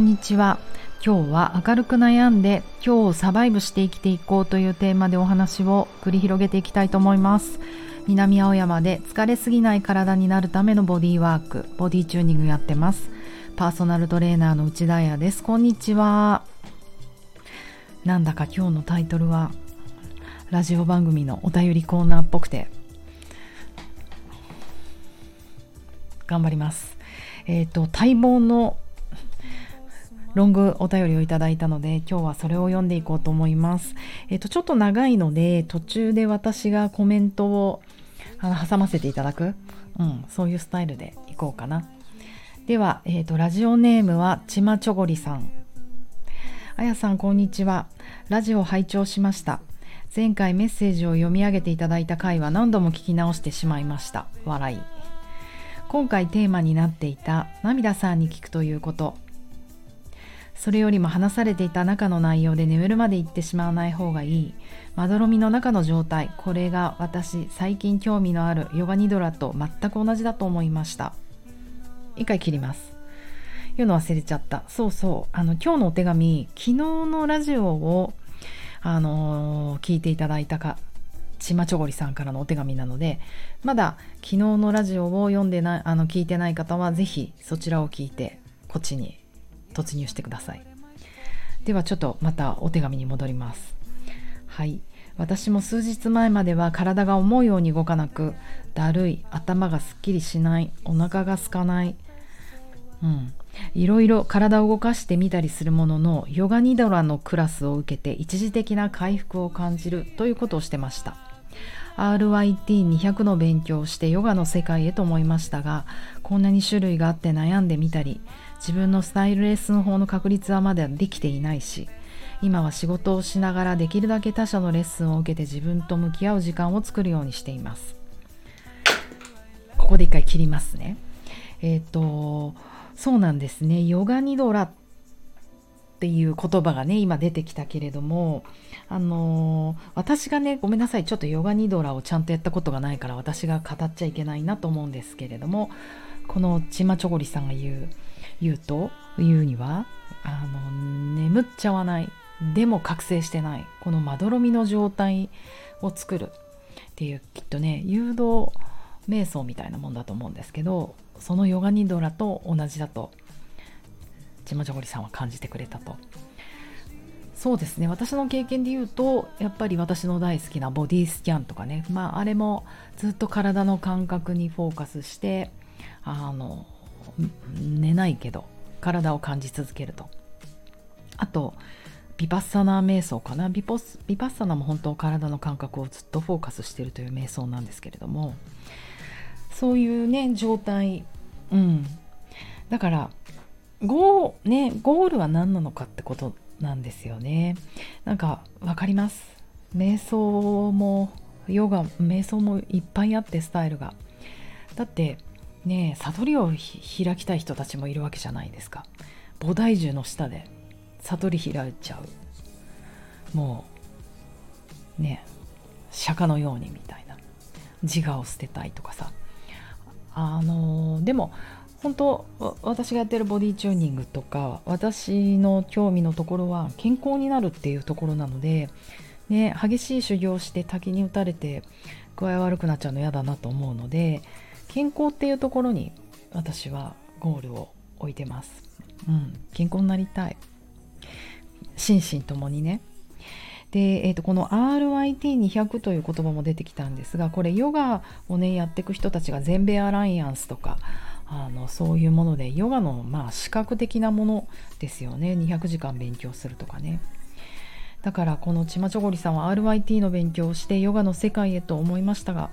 んにちは。今日は明るく悩んで今日をサバイブして生きていこうというテーマでお話を繰り広げていきたいと思います。南青山で疲れすぎない体になるためのボディワークボディチューニングやってます。パーソナルトレーナーの内田彩です。こんにちは。なんだか今日のタイトルはラジオ番組のお便りコーナーっぽくて頑張ります。えっ、ー、と待望のロングお便りをいただいたので今日はそれを読んでいこうと思います。えっ、とちょっと長いので途中で私がコメントをあの挟ませていただく、うん、そういうスタイルでいこうかな。では、えっ、とラジオネームはちまちょごりさん。あやさんこんにちは。ラジオ拝聴しました。前回メッセージを読み上げていただいた回は何度も聞き直してしまいました。笑い。今回テーマになっていた涙さんに聞くということそれよりも話されていた中の内容で眠るまで行ってしまわない方がいい。まどろみの中の状態。これが私最近興味のある。ヨガニドラと全く同じだと思いました。一回切ります。言うの忘れちゃった。そうそう。あの今日のお手紙昨日のラジオをあのー、聞いていただいたかちまちょごりさんからのお手紙なのでまだ昨日のラジオを読んでないあの聞いてない方は是非そちらを聞いてこっちに突入してください。ではちょっとまたお手紙に戻ります。はい。私も数日前までは体が思うように動かなくだるい頭がすっきりしないお腹が空かない。うん。いろいろ体を動かしてみたりするもののヨガニドラのクラスを受けて一時的な回復を感じるということをしてました。RYT200 の勉強をしてヨガの世界へと思いましたがこんなに種類があって悩んでみたり自分のスタイルレッスン法の確立はまだできていないし今は仕事をしながらできるだけ他者のレッスンを受けて自分と向き合う時間を作るようにしています。ここで一回切りますね。えっ、ー、とそうなんですね。ヨガニドラっていう言葉がね今出てきたけれどもあのー、私がねごめんなさい。ちょっとヨガニドラをちゃんとやったことがないから私が語っちゃいけないなと思うんですけれどもこのちまちょごりさんが言う言うと言うにはあの眠っちゃわないでも覚醒してないこのまどろみの状態を作るっていうきっとね誘導瞑想みたいなもんだと思うんですけどそのヨガニドラと同じだとちまちょごりさんは感じてくれたと。そうですね私の経験で言うとやっぱり私の大好きなボディスキャンとかねまああれもずっと体の感覚にフォーカスしてあの寝ないけど体を感じ続けると。あとビパッサナー瞑想かな？ビポスビパッサナも本当体の感覚をずっとフォーカスしてるという瞑想なんですけれどもそういうね状態。うん。だからゴー,、ね、ゴールは何なのかってことなんですよね。なんか分かります？瞑想もヨガ瞑想もいっぱいあってスタイルが。だってね悟りを開きたい人たちもいるわけじゃないですか。菩提樹の下で悟り開いちゃう。もうね釈迦のようにみたいな。自我を捨てたいとかさ。あのでも本当私がやってるボディチューニングとか私の興味のところは健康になるっていうところなので、ね、激しい修行して滝に打たれて具合悪くなっちゃうの嫌だなと思うので健康っていうところに私はゴールを置いてます。うん、健康になりたい。心身ともにね。で、えー、とこの RIT200 という言葉も出てきたんですがこれヨガをねやっていく人たちが全米アライアンスとかあのそういうものでヨガのまあ視覚的なものですよね200時間勉強するとかねだからこのちまちょごりさんは RIT の勉強をしてヨガの世界へと思いましたが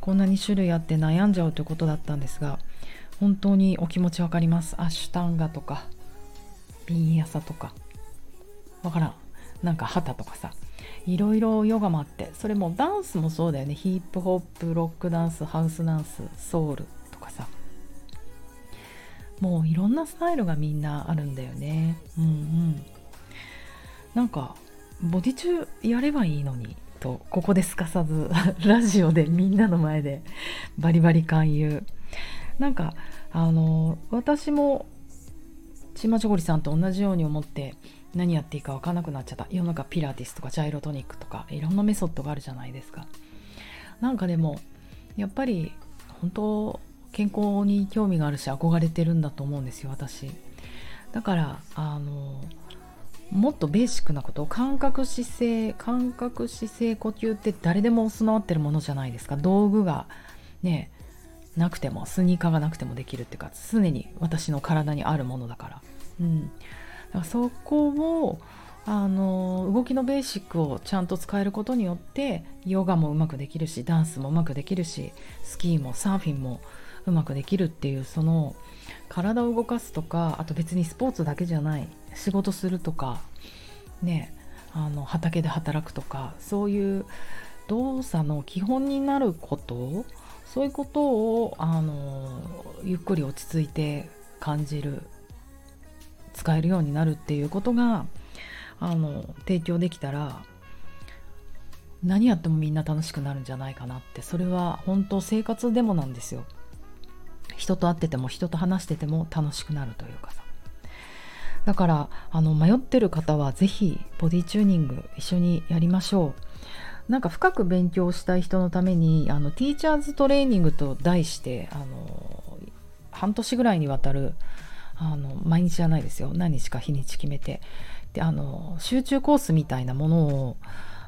こんなに種類あって悩んじゃうということだったんですが本当にお気持ちわかります。アシュタンガとかビンヤサとか。わからん。なんか旗とかさ。いろいろヨガもあってそれもダンスもそうだよね。ヒップホップロックダンスハウスダンスソウルとかさ。もういろんなスタイルがみんなあるんだよね。うんうん。なんかボディ中やればいいのにとここですかさずラジオでみんなの前でバリバリ勧誘なんかあの私もちまちょごりさんと同じように思って何やっていいか分かんなくなっちゃった。世の中ピラティスとかジャイロトニックとかいろんなメソッドがあるじゃないですか。なんかでもやっぱり本当健康に興味があるし憧れてるんだと思うんですよ私。だからあのもっとベーシックなこと感覚姿勢感覚姿勢呼吸って誰でも備わってるものじゃないですか。道具がねなくてもスニーカーがなくてもできるっていうか常に私の体にあるものだから,、うん、だからそこをあの動きのベーシックをちゃんと使えることによってヨガもうまくできるしダンスもうまくできるしスキーもサーフィンもうまくできるっていうその体を動かすとかあと別にスポーツだけじゃない仕事するとかねあの畑で働くとかそういう動作の基本になることそういうことをあのゆっくり落ち着いて感じる使えるようになるっていうことがあの提供できたら何やってもみんな楽しくなるんじゃないかなってそれは本当生活でもなんですよ。人と会ってても人と話してても楽しくなるというかさ。だからあの迷ってる方は是非ボディチューニング一緒にやりましょう。なんか深く勉強したい人のためにあのティーチャーズトレーニングと題してあの半年ぐらいにわたるあの毎日じゃないですよ。何日か日にち決めて。であの集中コースみたいなものを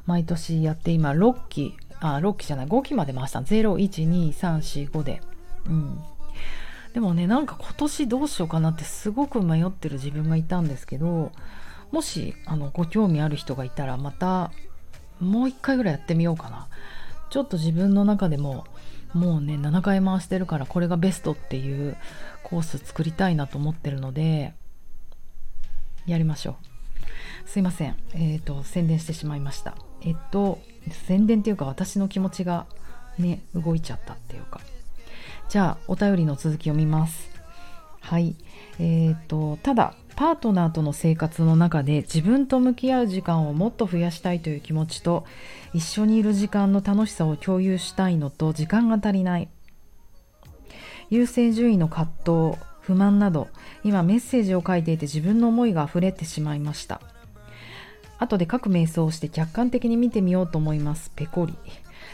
毎年やって今6期あ6期じゃない5期まで回した01234 5で、うん、でもねなんか今年どうしようかなってすごく迷ってる自分がいたんですけどもしあのご興味ある人がいたらまたもう一回ぐらいやってみようかな。ちょっと自分の中でももうね7回回してるからこれがベストっていうコース作りたいなと思ってるのでやりましょう。すいません。えっ、ー、と宣伝してしまいました。えっと宣伝っていうか私の気持ちがね動いちゃったっていうか。じゃあお便りの続きを見ます。はい。えーと、ただパートナーとの生活の中で自分と向き合う時間をもっと増やしたいという気持ちと一緒にいる時間の楽しさを共有したいのと時間が足りない優先順位の葛藤不満など今メッセージを書いていて自分の思いが溢れてしまいました後で各瞑想をして客観的に見てみようと思いますペコリ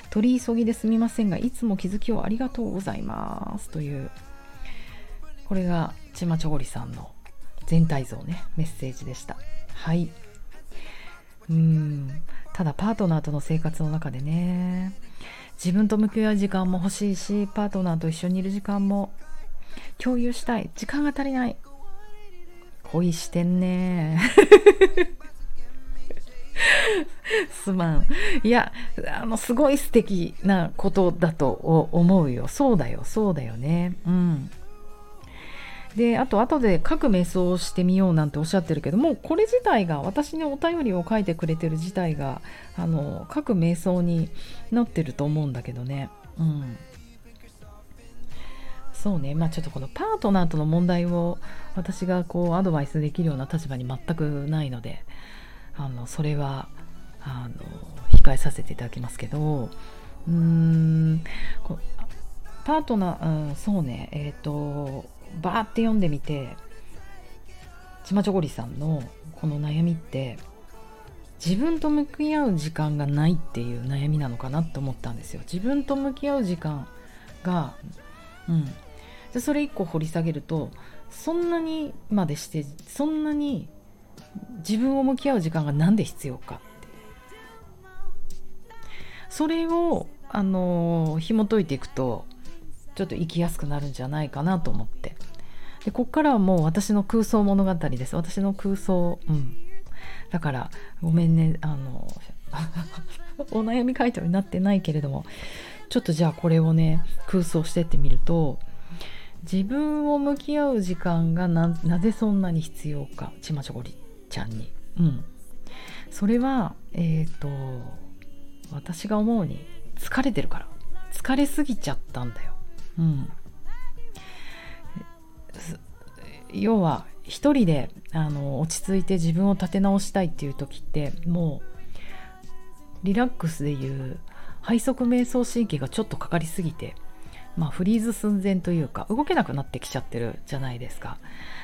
取り急ぎですみませんがいつも気づきをありがとうございますというこれがちまちょごりさんの全体像ねメッセージでした。はい。うん。ただパートナーとの生活の中でね自分と向き合う時間も欲しいしパートナーと一緒にいる時間も共有したい。時間が足りない。恋してんね すまん。いや、あの、すごい素敵なことだと思うよ。そうだよ、そうだよね。うん。で、あと、後で各瞑想をしてみようなんておっしゃってるけども、これ自体が、私にお便りを書いてくれてる自体が、あの、各瞑想になってると思うんだけどね。うん。そうね、まあちょっとこのパートナーとの問題を私がこうアドバイスできるような立場に全くないので、あのそれはあの控えさせていただきますけどうーんパートナー、うん、そうねえっ、ー、とバーって読んでみてちまちょごりさんのこの悩みって自分と向き合う時間がないっていう悩みなのかなって思ったんですよ。自分と向き合う時間がうん。でそれ一個掘り下げるとそんなにまでしてそんなに自分を向き合う時間が何で必要か。それをあの紐解いていくとちょっと生きやすくなるんじゃないかなと思って。でこっからはもう私の空想物語です。私の空想うん。だからごめんねあの お悩み回答になってないけれどもちょっとじゃあこれをね空想してってみると自分を向き合う時間がなぜそんなに必要か。ちまちょこりちゃんに。うん、それはえ、ー、と私が思うに疲れてるから。疲れすぎちゃったんだよ。うん、要は一人であの落ち着いて自分を立て直したいっていう時ってもうリラックスでいう背側瞑想神経がちょっとかかりすぎてまあ、フリーズ寸前というか動けなくなってきちゃってるじゃないですか。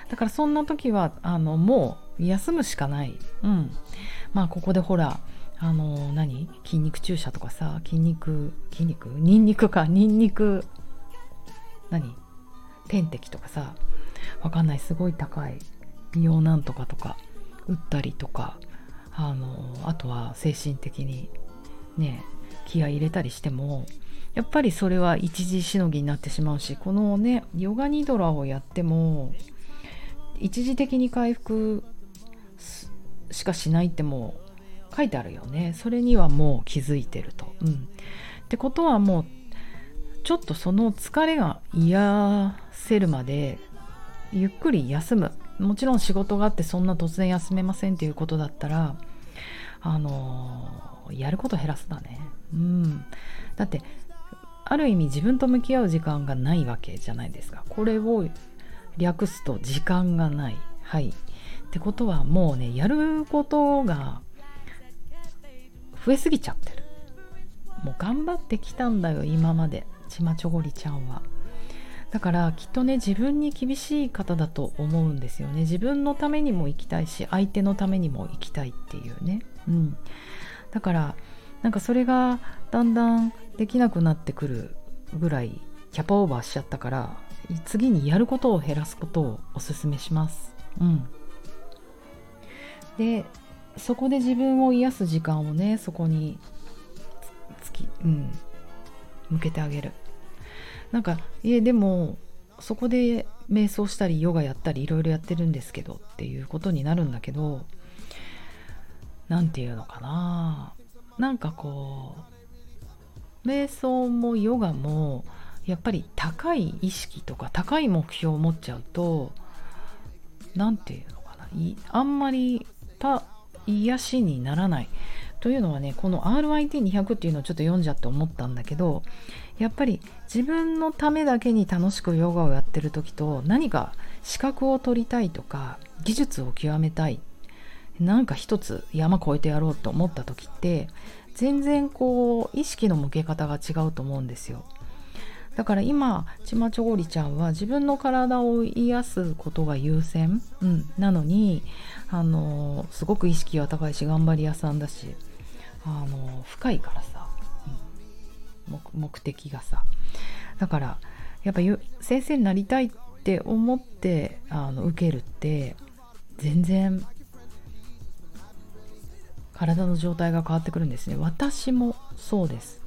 だからそんな時はあのもう休むしかない、うん、まあここでほらあの何？筋肉注射とかさ筋肉筋肉？ニンニクか？ニンニク何？点滴とかさわかんない。すごい高い。美容なんとかとか打ったりとかあのあとは精神的にね気合入れたりしてもやっぱりそれは一時しのぎになってしまうしこのねヨガニドラをやっても一時的に回復しかしないってもう書いてあるよね。それにはもう気づいてると。うん、ってことはもうちょっとその疲れが癒せるまでゆっくり休む。もちろん仕事があってそんな突然休めませんっていうことだったらあのやること減らすだね。うん。だってある意味自分と向き合う時間がないわけじゃないですか。これを略すと時間がない。はい。ってことはもうねやることが増えすぎちゃってる。もう頑張ってきたんだよ今まで。ちまちょごりちゃんは。だからきっとね自分に厳しい方だと思うんですよね。自分のためにも生きたいし相手のためにも生きたいっていうね。うん。だからなんかそれがだんだんできなくなってくるぐらいキャパオーバーしちゃったから次にやることを減らすことをおすすめします。うん、でそこで自分を癒す時間をねそこにつき、うん、向けてあげる。なんかいえでもそこで瞑想したりヨガやったりいろいろやってるんですけどっていうことになるんだけど何て言うのかな。なんかこう瞑想もヨガもやっぱり高い意識とか高い目標を持っちゃうと何て言うのかな。あんまりた癒しにならないというのはねこの RIT200 っていうのをちょっと読んじゃって思ったんだけどやっぱり自分のためだけに楽しくヨガをやってる時と何か資格を取りたいとか技術を極めたいなんか一つ山越えてやろうと思った時って全然こう意識の向け方が違うと思うんですよ。だから今ちまちょごりちゃんは自分の体を癒すことが優先、うん、なのにあのすごく意識は高いし頑張り屋さんだしあの深いからさ、うん、目的がさ。だからやっぱ先生になりたいって思ってあの受けるって全然体の状態が変わってくるんですね。私もそうです。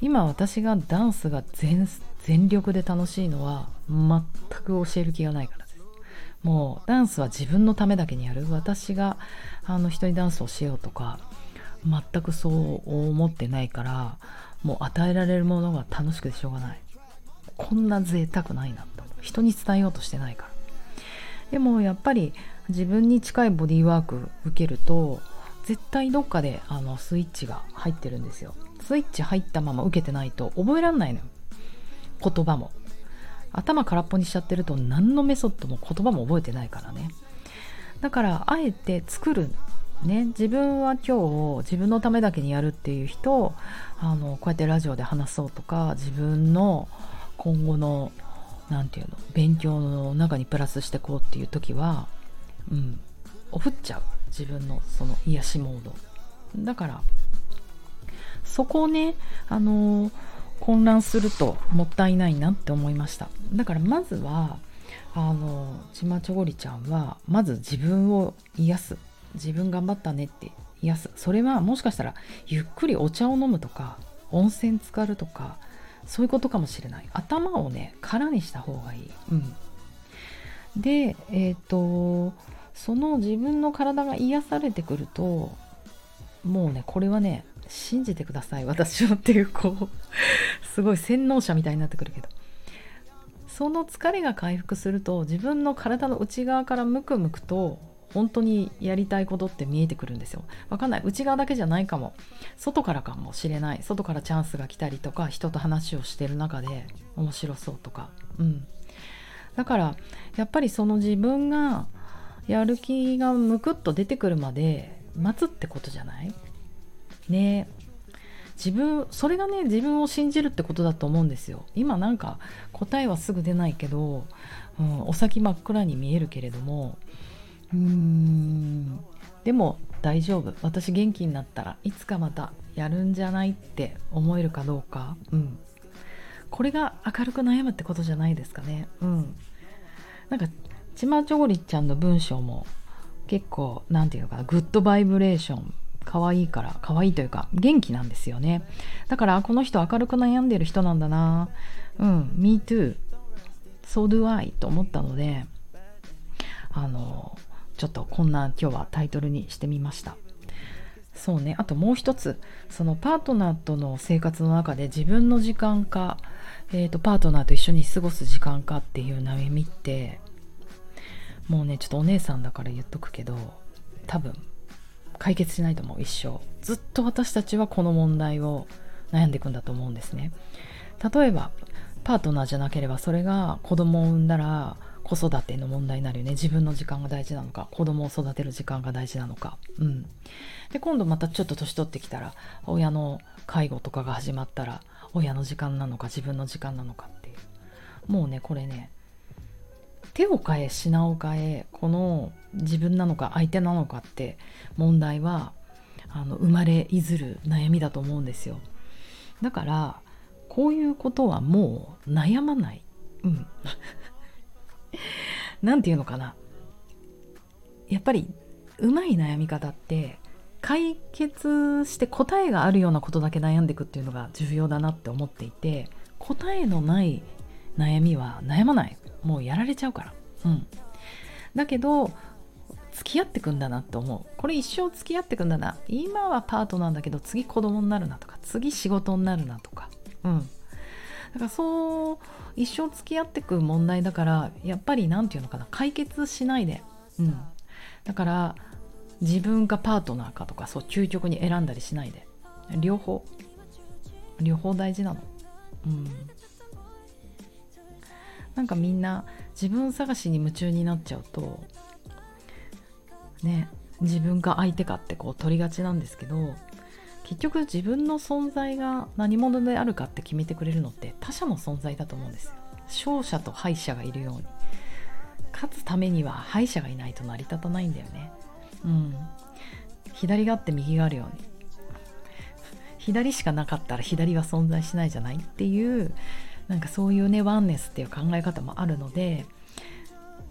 今私がダンスが全全力で楽しいのは全く教える気がないからです。もうダンスは自分のためだけにやる。私があの人にダンスをしようとか全くそう思ってないからもう与えられるものが楽しくてしょうがない。こんな贅沢ないなと。人に伝えようとしてないから。でもやっぱり自分に近いボディーワーク受けると絶対どっかであのスイッチが入ってるんですよ。スイッチ入ったまま受けてないと覚えらんないのよ。言葉も。頭空っぽにしちゃってると何のメソッドも言葉も覚えてないからね。だからあえて作るね。自分は今日自分のためだけにやるっていう人あのこうやってラジオで話そうとか自分の今後の何て言うの勉強の中にプラスしてこうっていう時はうんおふっちゃう。自分のその癒しモード。だからそこをねあの混乱するともったいないなって思いました。だからまずはあのちまちょごりちゃんはまず自分を癒す。自分頑張ったねって癒す。それはもしかしたらゆっくりお茶を飲むとか温泉浸かるとかそういうことかもしれない。頭をね空にした方がいい、うん、でえっ、ー、とその自分の体が癒されてくるともうねこれはね信じてください私はっていうこうすごい洗脳者みたいになってくるけどその疲れが回復すると自分の体の内側からムクムクと本当にやりたいことって見えてくるんですよ。わかんない。内側だけじゃないかも。外からかもしれない。外からチャンスが来たりとか、人と話をしてる中で面白そうとか。うん。だから、やっぱりその自分がやる気がむくっと出てくるまで待つってことじゃない？ね。自分それがね自分を信じるってことだと思うんですよ。今なんか答えはすぐ出ないけど、うん、お先真っ暗に見えるけれどもうーん。でも大丈夫。私元気になったらいつかまたやるんじゃないって思えるかどうか、うん、これが明るく悩むってことじゃないですかね。うん。なんかちまちょごりちゃんの文章も結構何て言うのかなグッドバイブレーション可愛いから可愛いというか元気なんですよね。だからこの人明るく悩んでる人なんだな。うん Me too so do I と思ったのであのちょっとこんな今日はタイトルにしてみました。そうね。あともう一つ。そのパートナーとの生活の中で自分の時間か、えーと、パートナーと一緒に過ごす時間かっていう悩みってもうねちょっとお姉さんだから言っとくけど多分解決しないと思う一生。ずっと私たちはこの問題を悩んでいくんだと思うんですね。例えばパートナーじゃなければそれが子供を産んだら子育ての問題になるよね。自分の時間が大事なのか子供を育てる時間が大事なのか。うん。で今度またちょっと年取ってきたら親の介護とかが始まったら親の時間なのか自分の時間なのかっていう。もうねこれね手を変え品を変えこの自分なのか相手なのかって問題はあの生まれいずる悩みだと思うんですよ。だからこういうことはもう悩まない。うん。何て言うのかな。やっぱりうまい悩み方って解決して答えがあるようなことだけ悩んでいくっていうのが重要だなって思っていて答えのない悩みは悩まない。もうやられちゃうから。うん。だけど付き合ってくんだなって思う。これ一生付き合ってくんだな。今はパートなんだけど次子供になるなとか次仕事になるなとか。うん。だからそう一生付き合ってく問題だからやっぱり何て言うのかな解決しないで。うん。だから自分かパートナーかとかそう究極に選んだりしないで。両方。両方大事なの。うんなんかみんな自分探しに夢中になっちゃうとね自分か相手かってこう取りがちなんですけど結局自分の存在が何者であるかって決めてくれるのって他者の存在だと思うんですよ。勝者と敗者がいるように。勝つためには敗者がいないと成り立たないんだよね。うん。左があって右があるように。左しかなかったら左は存在しないじゃないっていうなんかそういうねワンネスっていう考え方もあるので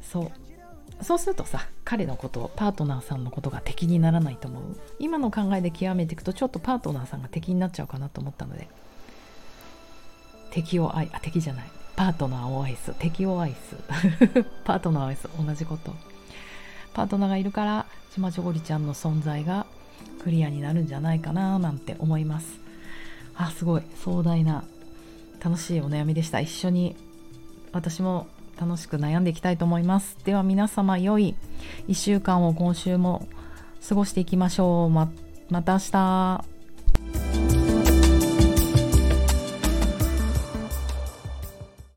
そう。そうするとさ彼のことパートナーさんのことが敵にならないと思う。今の考えで極めていくとちょっとパートナーさんが敵になっちゃうかなと思ったので。敵を愛あ敵じゃない。パートナーを愛す。敵を愛す。パートナーを愛す。同じこと。パートナーがいるからちまちょごりちゃんの存在がクリアになるんじゃないかななんて思います。あすごい。壮大な楽しいお悩みでした。一緒に私も楽しく悩んでいきたいと思います。では皆様良い1週間を今週も過ごしていきましょう。ままた明日。